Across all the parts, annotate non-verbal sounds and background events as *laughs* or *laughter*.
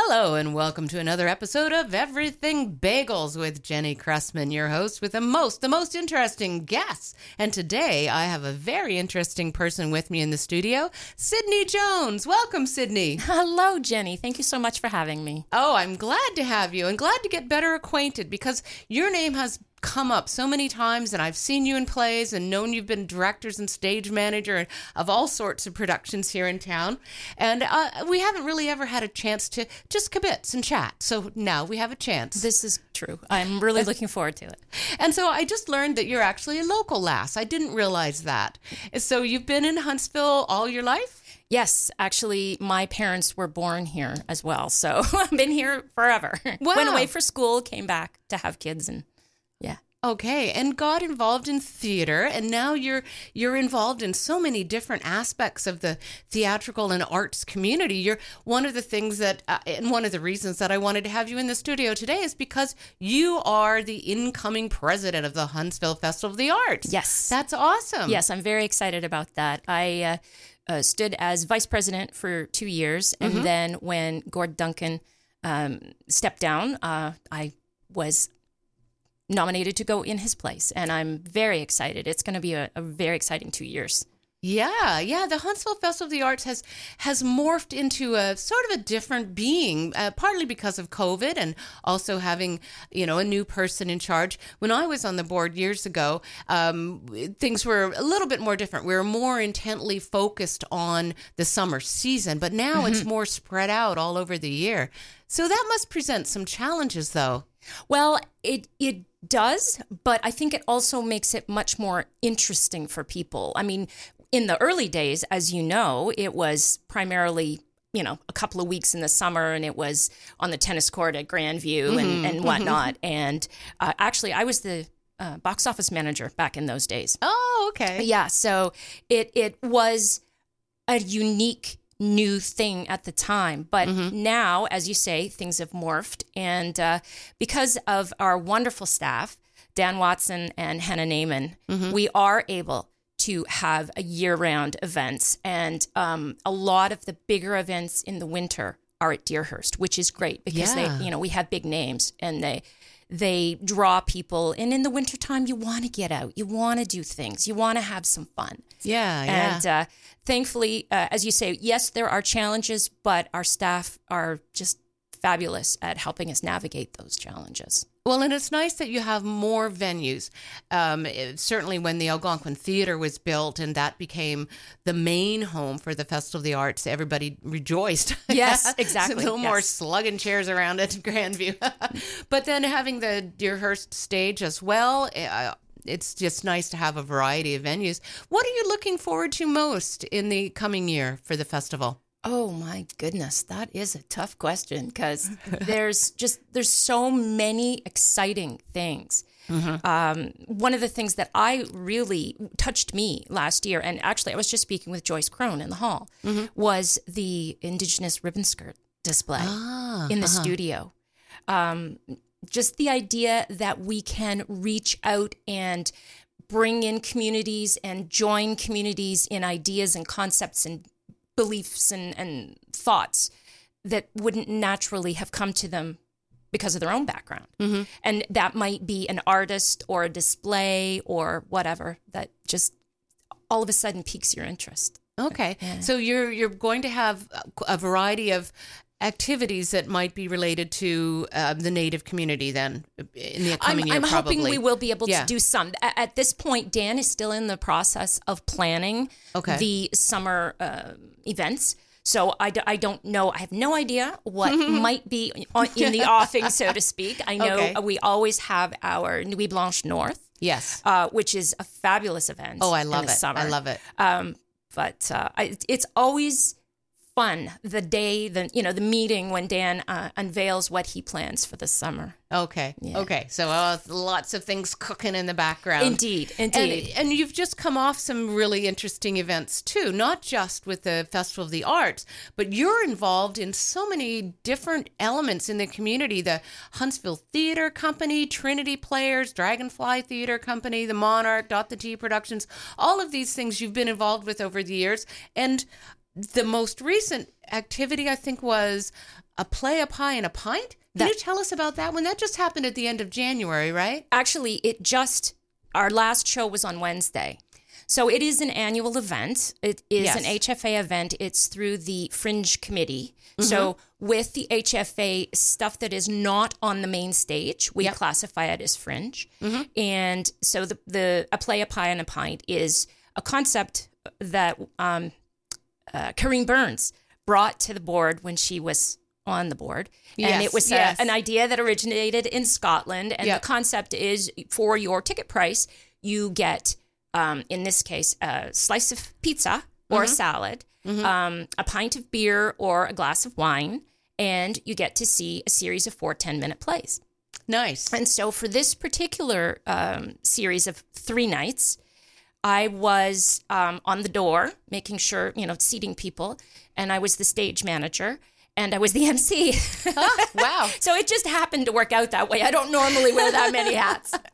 Hello, and welcome to another episode of Everything Bagels with Jenny Cressman, your host, with the most, the most interesting guests. And today I have a very interesting person with me in the studio, Cydney Jones. Welcome, Cydney. Hello, Jenny. Thank you so much for having me. Oh, I'm glad to have you and glad to get better acquainted because your name has come up so many times and I've seen you in plays and known you've been directors and stage manager of all sorts of productions here in town. And uh, we haven't really ever had a chance to just kibitz and chat. So now we have a chance. This is true. I'm really looking forward to it. And so I just learned that you're actually a local lass. I didn't realize that. So you've been in Huntsville all your life? Yes, actually, my parents were born here as well. So *laughs* I've been here forever. *laughs* Wow. Went away for school, came back to have kids, and yeah. Okay, and got involved in theater, and now you're you're involved in so many different aspects of the theatrical and arts community. You're one of the things that, uh, and one of the reasons that I wanted to have you in the studio today is because you are the incoming president of the Huntsville Festival of the Arts. Yes. that's awesome. Yes, I'm very excited about that. I uh, uh, stood as vice president for two years, and then when Gord Duncan um, stepped down, uh, I was nominated to go in his place, and I'm very excited. It's going to be a, a very exciting two years. Yeah, yeah. The Huntsville Festival of the Arts has has morphed into a sort of a different being, uh, partly because of COVID and also having you know a new person in charge. When I was on the board years ago, um, things were a little bit more different. We were more intently focused on the summer season, but now it's more spread out all over the year. So that must present some challenges, though. Well, it it does, but I think it also makes it much more interesting for people. I mean, in the early days, as you know, it was primarily you know a couple of weeks in the summer, and it was on the tennis court at Grandview and, and whatnot. And uh, actually, I was the uh, box office manager back in those days. Oh, okay. Yeah, so it it was a unique new thing at the time, but now, as you say, things have morphed, and uh, because of our wonderful staff, Dan Watson and Hannah Naiman, we are able to have a year-round events, and um, a lot of the bigger events in the winter are at Deerhurst, which is great because Yeah. they, you know, we have big names and they they draw people. And in the wintertime, you want to get out, you want to do things, you want to have some fun. Yeah, yeah. And uh, thankfully, uh, as you say, yes, there are challenges, but our staff are just fabulous at helping us navigate those challenges. Well, and it's nice that you have more venues. Um, it- certainly, when the Algonquin Theater was built and that became the main home for the Festival of the Arts, everybody rejoiced. *laughs* Yes, exactly, no more slugging chairs around at *laughs* Grandview. *laughs* but then having the Deerhurst stage as well. Uh, it's just nice to have a variety of venues. What are you looking forward to most in the coming year for the festival? Oh my goodness, that is a tough question because there's *laughs* just there's so many exciting things. Um, one of the things that I really touched me last year, and actually I was just speaking with Joyce Crone in the hall, was the Indigenous ribbon skirt display in the studio. Um, just the idea that we can reach out and bring in communities and join communities in ideas and concepts and beliefs and, and thoughts that wouldn't naturally have come to them because of their own background. Mm-hmm. And that might be an artist or a display or whatever that just all of a sudden piques your interest. Okay, so you're you're going to have a variety of activities that might be related to uh, the native community then in the I'm, year. I'm probably. hoping we will be able Yeah. to do some. At this point, Dan is still in the process of planning Okay. the summer uh, events. So I, d- I don't know. I have no idea what *laughs* might be on, in the offing, so to speak. I know Okay. we always have our Nuit Blanche North, Yes. uh, which is a fabulous event. Oh, I in love the it. Summer. I love it. Um, but uh, I, it's always fun the day the you know the meeting when Dan uh, unveils what he plans for the summer. Okay. Okay. So uh, lots of things cooking in the background. Indeed, indeed. and you've just come off some really interesting events too, not just with the Festival of the Arts, but you're involved in so many different elements in the community the Huntsville Theater Company, Trinity Players, Dragonfly Theater Company, the Monarch, Dot the T Productions, all of these things you've been involved with over the years. And the most recent activity, I think, was a play, a pie, and a pint. Can That- you tell us about that one? That just happened at the end of January, right? Actually, it just, our last show was on Wednesday. So it is an annual event. It is an HFA event. It's through the Fringe Committee. Mm-hmm. So with the HFA stuff that is not on the main stage, we classify it as Fringe. Mm-hmm. And so the the a play, a pie, and a pint is a concept that um, uh, Kareen Burns brought to the board when she was on the board. And it was yes. an idea that originated in Scotland. And Yep. the concept is for your ticket price, you get, um, in this case, a slice of pizza or Mm-hmm. a salad, um, a pint of beer or a glass of wine, and you get to see a series of four 10 minute plays. Nice. And so for this particular um, series of three nights, I was um, on the door, making sure, you know, seating people, and I was the stage manager and I was the *laughs* MC. *laughs* wow. so it just happened to work out that way. I don't normally wear that many hats. *laughs*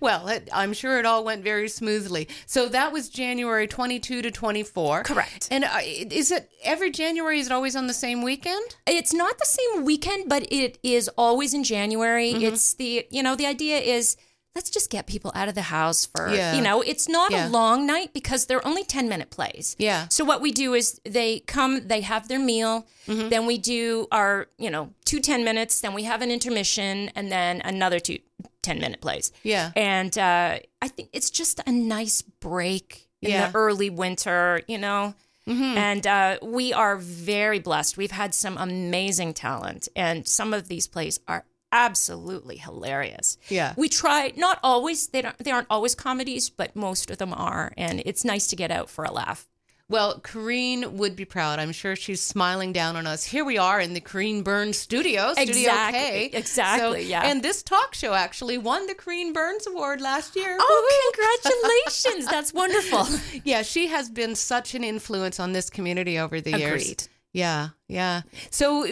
Well, it, I'm sure it all went very smoothly. So that was January 22 to 24. Correct. And uh, is it every January? Is it always on the same weekend? It's not the same weekend, but it is always in January. It's the, you know, the idea is let's just get people out of the house for, Yeah. you know, it's not Yeah. a long night because they're only 10 minute plays. Yeah. So what we do is they come, they have their meal, Mm-hmm. then we do our, you know, two 10 minutes, then we have an intermission, and then another two 10 minute plays. Yeah. And uh, I think it's just a nice break in Yeah. the early winter, you know? Mm-hmm. And uh, we are very blessed. We've had some amazing talent, and some of these plays are absolutely hilarious. Yeah. We try, not always, they, don't, they aren't always comedies, but most of them are. And it's nice to get out for a laugh. Well, Corrine would be proud. I'm sure she's smiling down on us. Here we are in the Corrine Burns studio, Studio Exactly, K. exactly, So- yeah. And this talk show actually won the Corrine Burns Award last year. Oh, congratulations. That's *laughs* wonderful. Yeah, she has been such an influence on this community over the years. Agreed. Yeah, yeah. So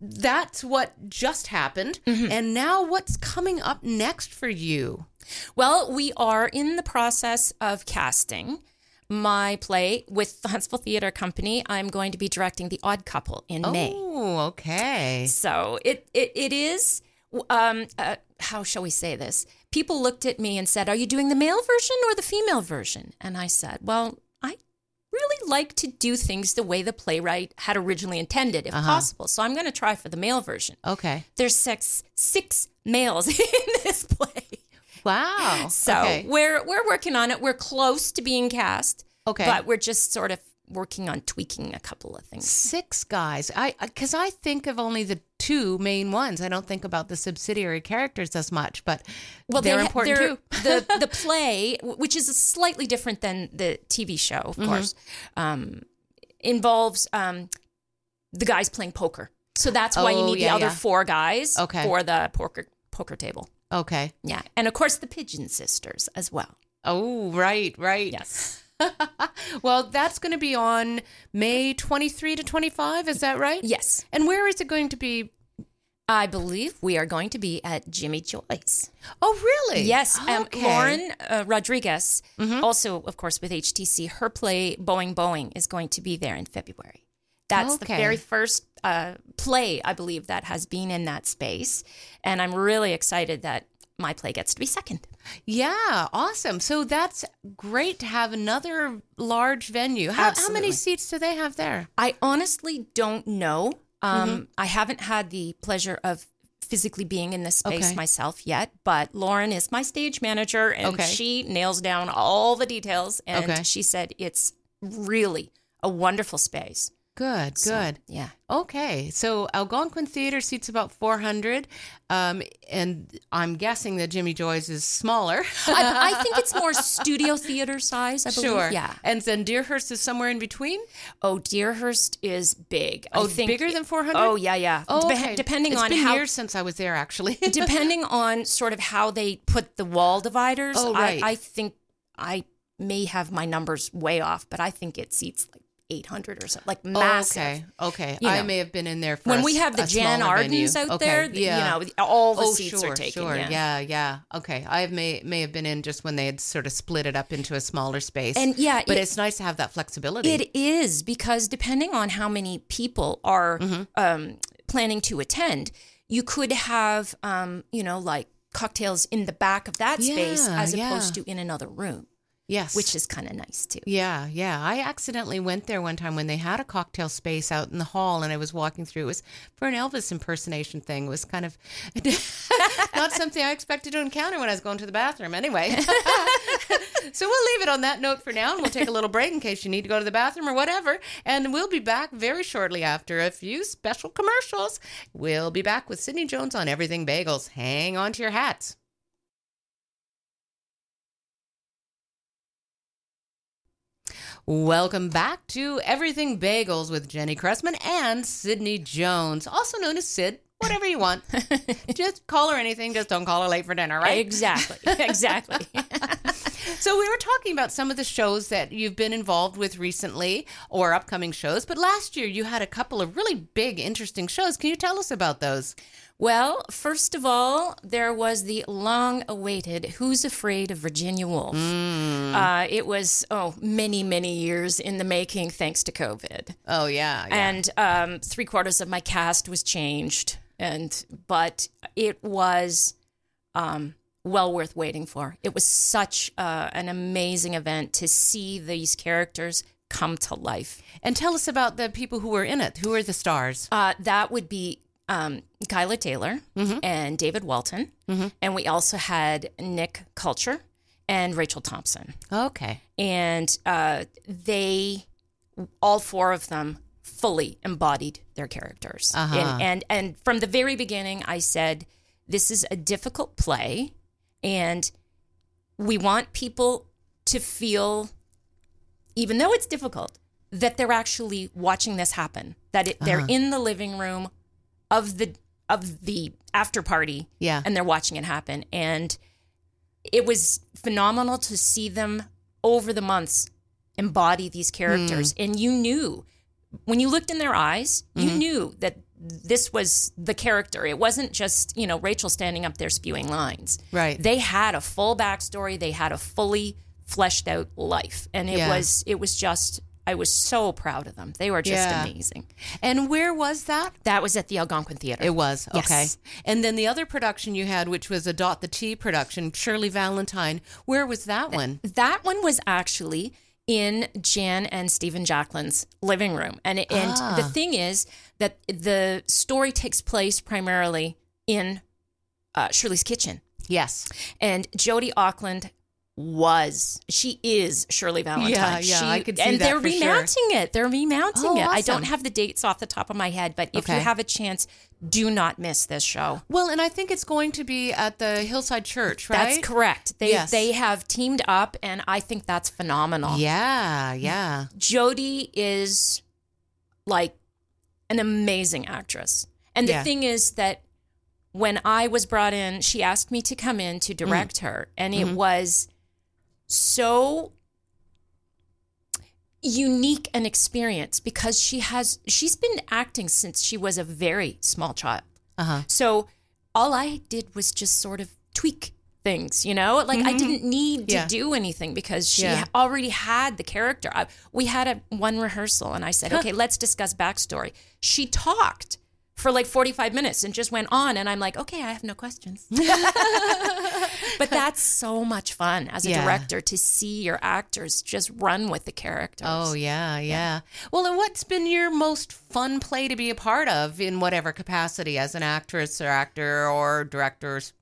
that's what just happened. Mm-hmm. And now what's coming up next for you? Well, we are in the process of casting my play with the Huntsville Theater Company. I'm going to be directing The Odd Couple in May. Oh, okay. So it it, it is. Um, uh, how shall we say this? People looked at me and said, "Are you doing the male version or the female version?" And I said, "Well, really like to do things the way the playwright had originally intended, if uh-huh. possible. So I'm going to try for the male version." Okay. There's six six males *laughs* in this play. Wow. *laughs* So okay. we're we're working on it. We're close to being cast. Okay. But we're just sort of working on tweaking a couple of things. Six guys. I because I think of only the two main ones. I don't think about the subsidiary characters as much, but Well, they're they ha- important they're- too. *laughs* the *laughs* the play, which is slightly different than the TV show, of Mm-hmm. course, um, involves um, the guys playing poker. So that's why you Oh, need yeah, the other yeah. four guys Okay. for the poker poker table. Okay. Yeah, and of course the Pigeon Sisters as well. Oh, right, right. Yes. *laughs* Well, that's going to be on May 23 to 25. Is that right? Yes. And where is it going to be? I believe we are going to be at Jimmy Joyce. Oh, really? Yes, um, Okay. Lauren uh, Rodriguez, also of course with HTC, her play Boeing Boeing is going to be there in February. That's the very first uh, play I believe that has been in that space, and I'm really excited that my play gets to be second. Yeah, awesome. So that's great to have another large venue. How, how many seats do they have there? I honestly don't know. Um, Mm-hmm. I haven't had the pleasure of physically being in this space Okay. myself yet, but Lauren is my stage manager and Okay. she nails down all the details. And Okay. she said it's really a wonderful space. Good, So, good. yeah. Okay, so Algonquin Theater seats about 400, um, and I'm guessing that Jimmy Joy's is smaller. I, I *laughs* think it's more studio theater size, I believe. sure. Yeah. And then Deerhurst is somewhere in between? Oh, Deerhurst is big. I Oh, think bigger than 400? Oh, yeah, yeah. Oh, Dep- okay. Depending It's on been how years since I was there, actually. *laughs* depending on sort of how they put the wall dividers, Oh, right. I, I think I may have my numbers way off, but I think it seats like 800 or something, like massive. Okay, okay. You I may have been in there for When a we have the Jan venue. Ardens out Okay, there, th- yeah. you know, all the oh, seats sure, are taken. Sure, yeah. yeah, yeah. Okay, I may may have been in just when they had sort of split it up into a smaller space. And, yeah, but it- it's nice to have that flexibility. It is because depending on how many people are Mm-hmm. um, planning to attend, you could have, um, you know, like cocktails in the back of that space Yeah, as yeah. opposed to in another room, yes, which is kind of nice too. Yeah, yeah. I accidentally went there one time when they had a cocktail space out in the hall and I was walking through. It was for an Elvis impersonation thing. It was kind of *laughs* not something I expected to encounter when I was going to the bathroom anyway. *laughs* so we'll leave it on that note for now and we'll take a little break in case you need to go to the bathroom or whatever. And we'll be back very shortly after a few special commercials. We'll be back with Cydney Jones on Everything Bagels. Hang on to your hats. Welcome back to Everything Bagels with Jenny Cressman and Cydney Jones, also known as Sid. Whatever you want. *laughs* just call her anything, just don't call her late for dinner, right? Exactly, *laughs* exactly. *laughs* So we were talking about some of the shows that you've been involved with recently or upcoming shows, but last year you had a couple of really big interesting shows. Can you tell us about those? Well, first of all, there was the long-awaited "Who's Afraid of Virginia Woolf." Mm. Uh, it was oh many many years in the making, thanks to COVID. Oh yeah, yeah. and um, three quarters of my cast was changed and but it was um, well worth waiting for it was such uh, an amazing event to see these characters come to life and tell us about the people who were in it. Who are the stars? uh, that would be um, Kyla Taylor and David Walton. And we also had Nick Culture and Rachel Thompson. Okay. and uh, they all four of them fully embodied their characters. Uh-huh. and, and and from the very beginning i said this is a difficult play and we want people to feel even though it's difficult that they're actually watching this happen that it, they're in the living room of the of the after party Yeah. and they're watching it happen and it was phenomenal to see them over the months embody these characters Hmm. and you knew when you looked in their eyes you Mm-hmm. knew that this was the character it wasn't just you know rachel standing up there spewing lines Right. they had a full backstory they had a fully fleshed out life and it Yeah. was it was just i was so proud of them they were just Yeah. amazing And where was that? that was at the algonquin theater It was Yes. okay. And then the other production you had, which was a Dot the T production, Shirley Valentine. Where was that one? That one was actually in Jan and Stephen Jacqueline's living room. And and Ah. the thing is that the story takes place primarily in uh, Shirley's kitchen. Yes. And Jody Auckland was she is Shirley Valentine. Yeah, yeah, She- I could see and that they're for sure. remounting it. They're remounting Oh, it. I don't have the dates off the top of my head, but if Okay. you have a chance, do not miss this show. Well, and I think it's going to be at the Hillside Church, right? That's correct. They Yes. they have teamed up, and I think that's phenomenal. Yeah, yeah. Jodie is like an amazing actress. And the Yeah. thing is that when I was brought in, she asked me to come in to direct mm. her. And it mm-hmm. was so unique an experience because she has she's been acting since she was a very small child. Uh-huh. So all I did was just sort of tweak things, you know? Like I didn't need to Yeah. do anything because she Yeah. already had the character. I, we had a one rehearsal and I said, "Okay, let's discuss backstory." She talked for like 45 minutes and just went on and I'm like, "Okay, I have no questions." *laughs* *laughs* but that's so much fun as a Yeah. director to see your actors just run with the characters. Oh, yeah, yeah. Well, and what's been your most fun play to be a part of in whatever capacity as an actress or actor or directors?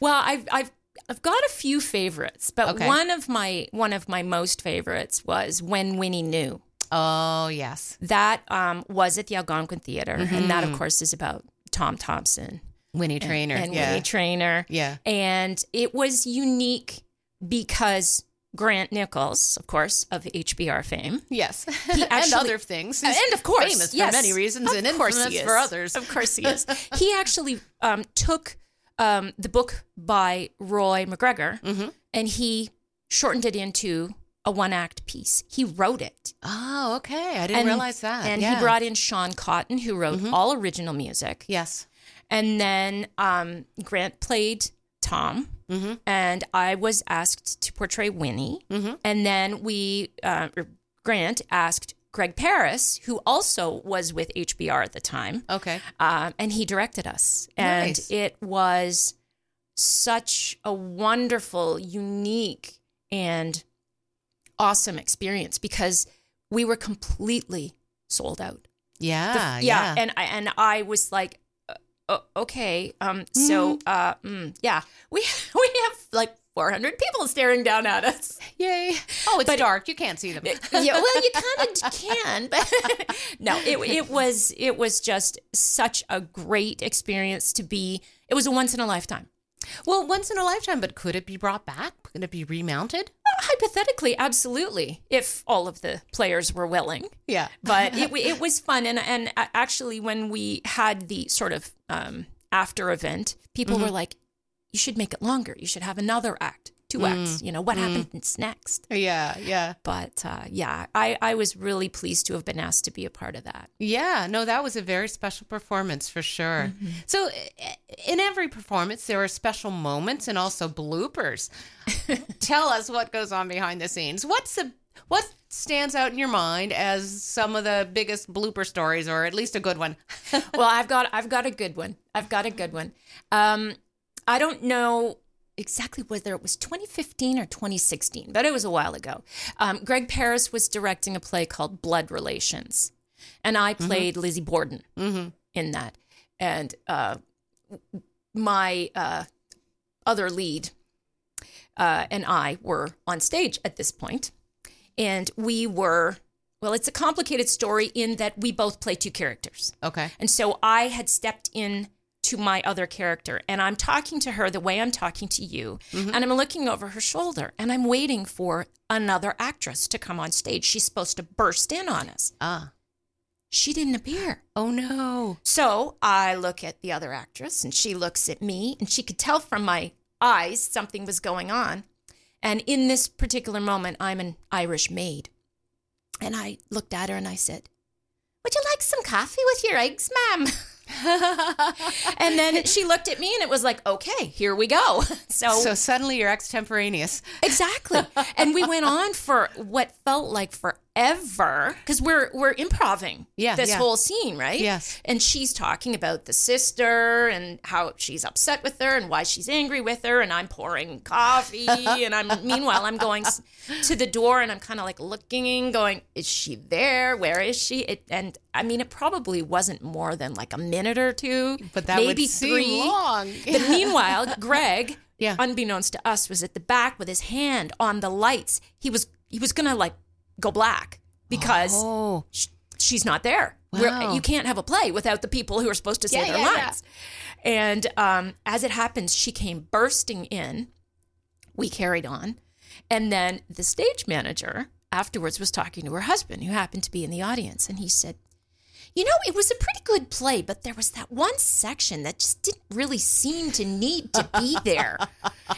Well, I've I've I've got a few favorites, but Okay. one of my one of my most favorites was when Winnie knew. Oh, yes. That um, was at the Algonquin Theater, and Mm-hmm. that, of course, is about Tom Thomson Winnie Trainor. and yeah. Winnie Trainor. Yeah. And it was unique because Grant Nichols, of course, of HBR fame, Yes. He *laughs* and other things. He's and of course, famous yes, for many reasons And of and course infamous he is. for others. Of course he is. *laughs* he actually um, took um, the book by Roy MacGregor Mm-hmm. and he shortened it into a one act piece. He wrote it. Oh, okay. I didn't realize that. And yeah. he brought in Sean Cotton, who wrote all original music. yes. And then um, Grant played Tom, and I was asked to portray Winnie. And then we, uh, Grant asked Greg Paris, who also was with HBR at the time, Okay. um, and he directed us. And Nice. it was such a wonderful, unique, and awesome experience because we were completely sold out. Yeah. yeah, and I and I was like, okay, um, so uh, mm, yeah, we *laughs* we have like 400 people staring down at us. Yay. Oh, it's But- dark. You can't see them. yeah, *laughs* well, you kind of can, but *laughs* no, it it was it was just such a great experience to be. It was a once in a lifetime. well, once in a lifetime, but could it be brought back? Could it be remounted? Hypothetically, absolutely, if all of the players were willing. Yeah. but it, *laughs* it was fun and and actually when we had the sort of um, after event people were like you should make it longer you should have another act two acts you know what happens next Yeah. Yeah. but uh, yeah I, I was really pleased to have been asked to be a part of that Yeah, no, that was a very special performance for sure. Mm-hmm. So, in every performance, there are special moments and also bloopers. *laughs* Tell us what goes on behind the scenes. What's the what stands out in your mind as some of the biggest blooper stories, or at least a good one? *laughs* well i've got i've got a good one i've got a good one um, i don't know exactly whether it was 2015 or 2016 but it was a while ago. Um, greg paris was directing a play called blood relations and i played lizzie borden in that. And uh, my uh, other lead uh, and i were on stage at this point and we were well it's a complicated story in that we both play two characters. Okay. and so I had stepped in to my other character and I'm talking to her the way I'm talking to you. And I'm looking over her shoulder and I'm waiting for another actress to come on stage. She's supposed to burst in on us. Ah. She didn't appear. Oh no. So I look at the other actress and she looks at me and she could tell from my eyes something was going on. And in this particular moment, I'm an Irish maid. And I looked at her and I said, Would you like some coffee with your eggs, ma'am? *laughs* *laughs* and then she looked at me and it was like, okay, here we go. *laughs* So, So suddenly you're extemporaneous. exactly. And we went on for what felt like forever because we're we're improving Yeah, this yeah. whole scene, right? Yes. And she's talking about the sister and how she's upset with her and why she's angry with her. And I'm pouring coffee. *laughs* and I'm, meanwhile, I'm going to the door and I'm kind of like looking, going, is she there? Where is she? It, and I mean, it probably wasn't more than like a minute or two, But that maybe would seem three. long. But meanwhile, Greg, *laughs* Yeah. unbeknownst to us, was at the back with his hand on the lights. He was he was gonna like go black because Oh. sh- she's not there. Wow. you can't have a play without the people who are supposed to say Yeah, their yeah, yeah. lines. And um, as it happens, she came bursting in. We carried on, and then the stage manager afterwards was talking to her husband, who happened to be in the audience, and he said. You know, it was a pretty good play, but there was that one section that just didn't really seem to need to be there. *laughs*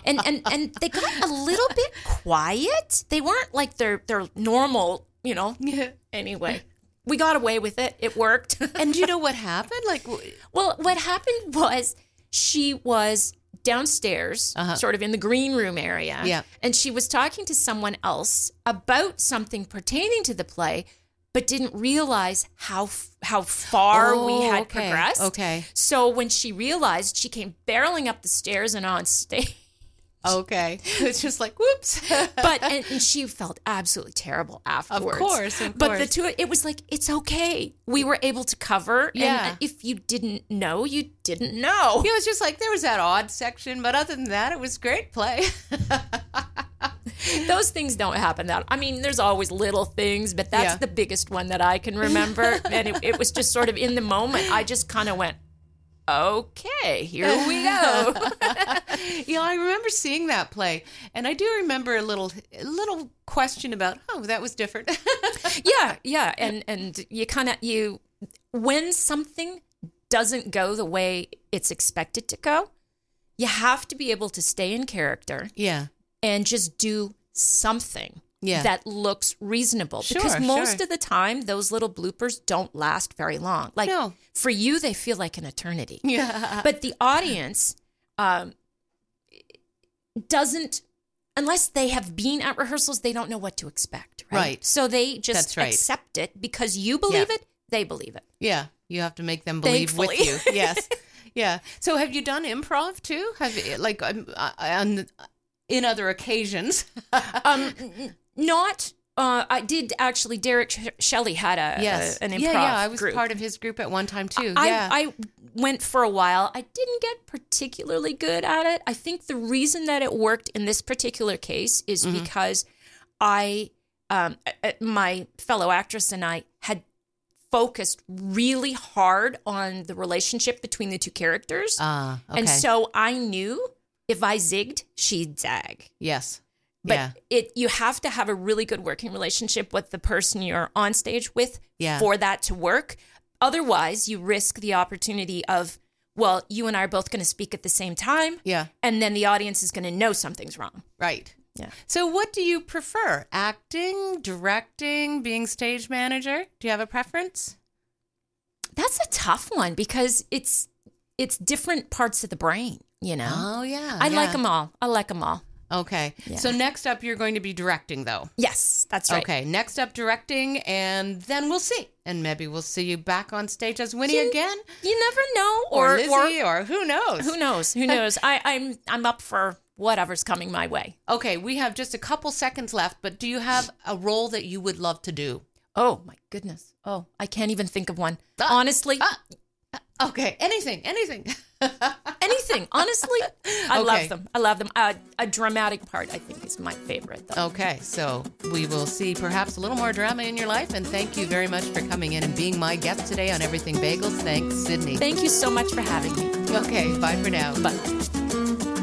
And and and they got a little bit quiet. They weren't like their their normal, you know. *laughs* Anyway, we got away with it. It worked. *laughs* And you know what happened? Like, well, what happened was she was downstairs, uh-huh. sort of in the green room area. Yeah. And she was talking to someone else about something pertaining to the play, but didn't realize how how far we Oh, had okay, progressed. okay. So when she realized, she came barreling up the stairs and on stage. okay. *laughs* It's just like, whoops. *laughs* But and, *laughs* and she felt absolutely terrible afterwards. Of course, of But the two, it was like it's okay. We were able to cover. Yeah. And if you didn't know, you didn't know. it was just like, there was that odd section, but other than that, it was great play. Those things don't happen. That I mean, there's always little things, but that's Yeah. the biggest one that I can remember. *laughs* and it, it was just sort of in the moment. I just kind of went, okay, here we go. *laughs* yeah, I remember seeing that play, and I do remember a little, a little question about, oh, that was different. *laughs* yeah, yeah, and and you kind of you when something doesn't go the way it's expected to go, you have to be able to stay in character yeah, and just do something Yeah. that looks reasonable Sure, because most sure. of the time those little bloopers don't last very long. Like No. for you, they feel like an eternity. Yeah. but the audience um, doesn't unless they have been at rehearsals they don't know what to expect right, Right. so they just right. accept it because you believe Yeah. it they believe it Yeah, you have to make them believe with you. Yes. *laughs* Yeah. So have you done improv too? Have you, like um, uh, on in other occasions? *laughs* um not uh, I did actually. Derek Sh- Shelley had a, yes. a- an improv yeah, yeah. I was group. part of his group at one time too. I, yeah. I went for a while. I didn't get particularly good at it. I think the reason that it worked in this particular case is Mm-hmm. because I, um, uh, my fellow actress and I had focused really hard on the relationship between the two characters. Ah, okay. And so I knew if I zigged, she'd zag. yes. But yeah. it you have to have a really good working relationship with the person you're on stage with Yeah. for that to work. Otherwise, you risk the opportunity of, well, you and I are both going to speak at the same time, Yeah. and then the audience is going to know something's wrong. Right. Yeah. So what do you prefer? Acting, directing, being stage manager? Do you have a preference? That's a tough one because it's it's different parts of the brain, you know. Oh yeah. I like 'em like them all. I like them all. Okay. Yeah. So next up you're going to be directing though. Yes, that's right. Okay, next up directing, and then we'll see. And maybe we'll see you back on stage as Winnie You- again, You never know, or, or Lizzie, or, who knows? who knows? Who *laughs* knows? I, I'm I'm up for whatever's coming my way. Okay, we have just a couple seconds left, but do you have a role that you would love to do? Oh my goodness. Oh, I can't even think of one. Ah, Honestly, ah. Okay, anything, anything. *laughs* anything. Honestly, I Okay. love them. I love them. Uh, a dramatic part, I think, is my favorite. Though. okay, so we will see perhaps a little more drama in your life, and thank you very much for coming in and being my guest today on Everything Bagels. Thanks, Cydney. Thank you so much for having me. Okay, bye for now. Bye.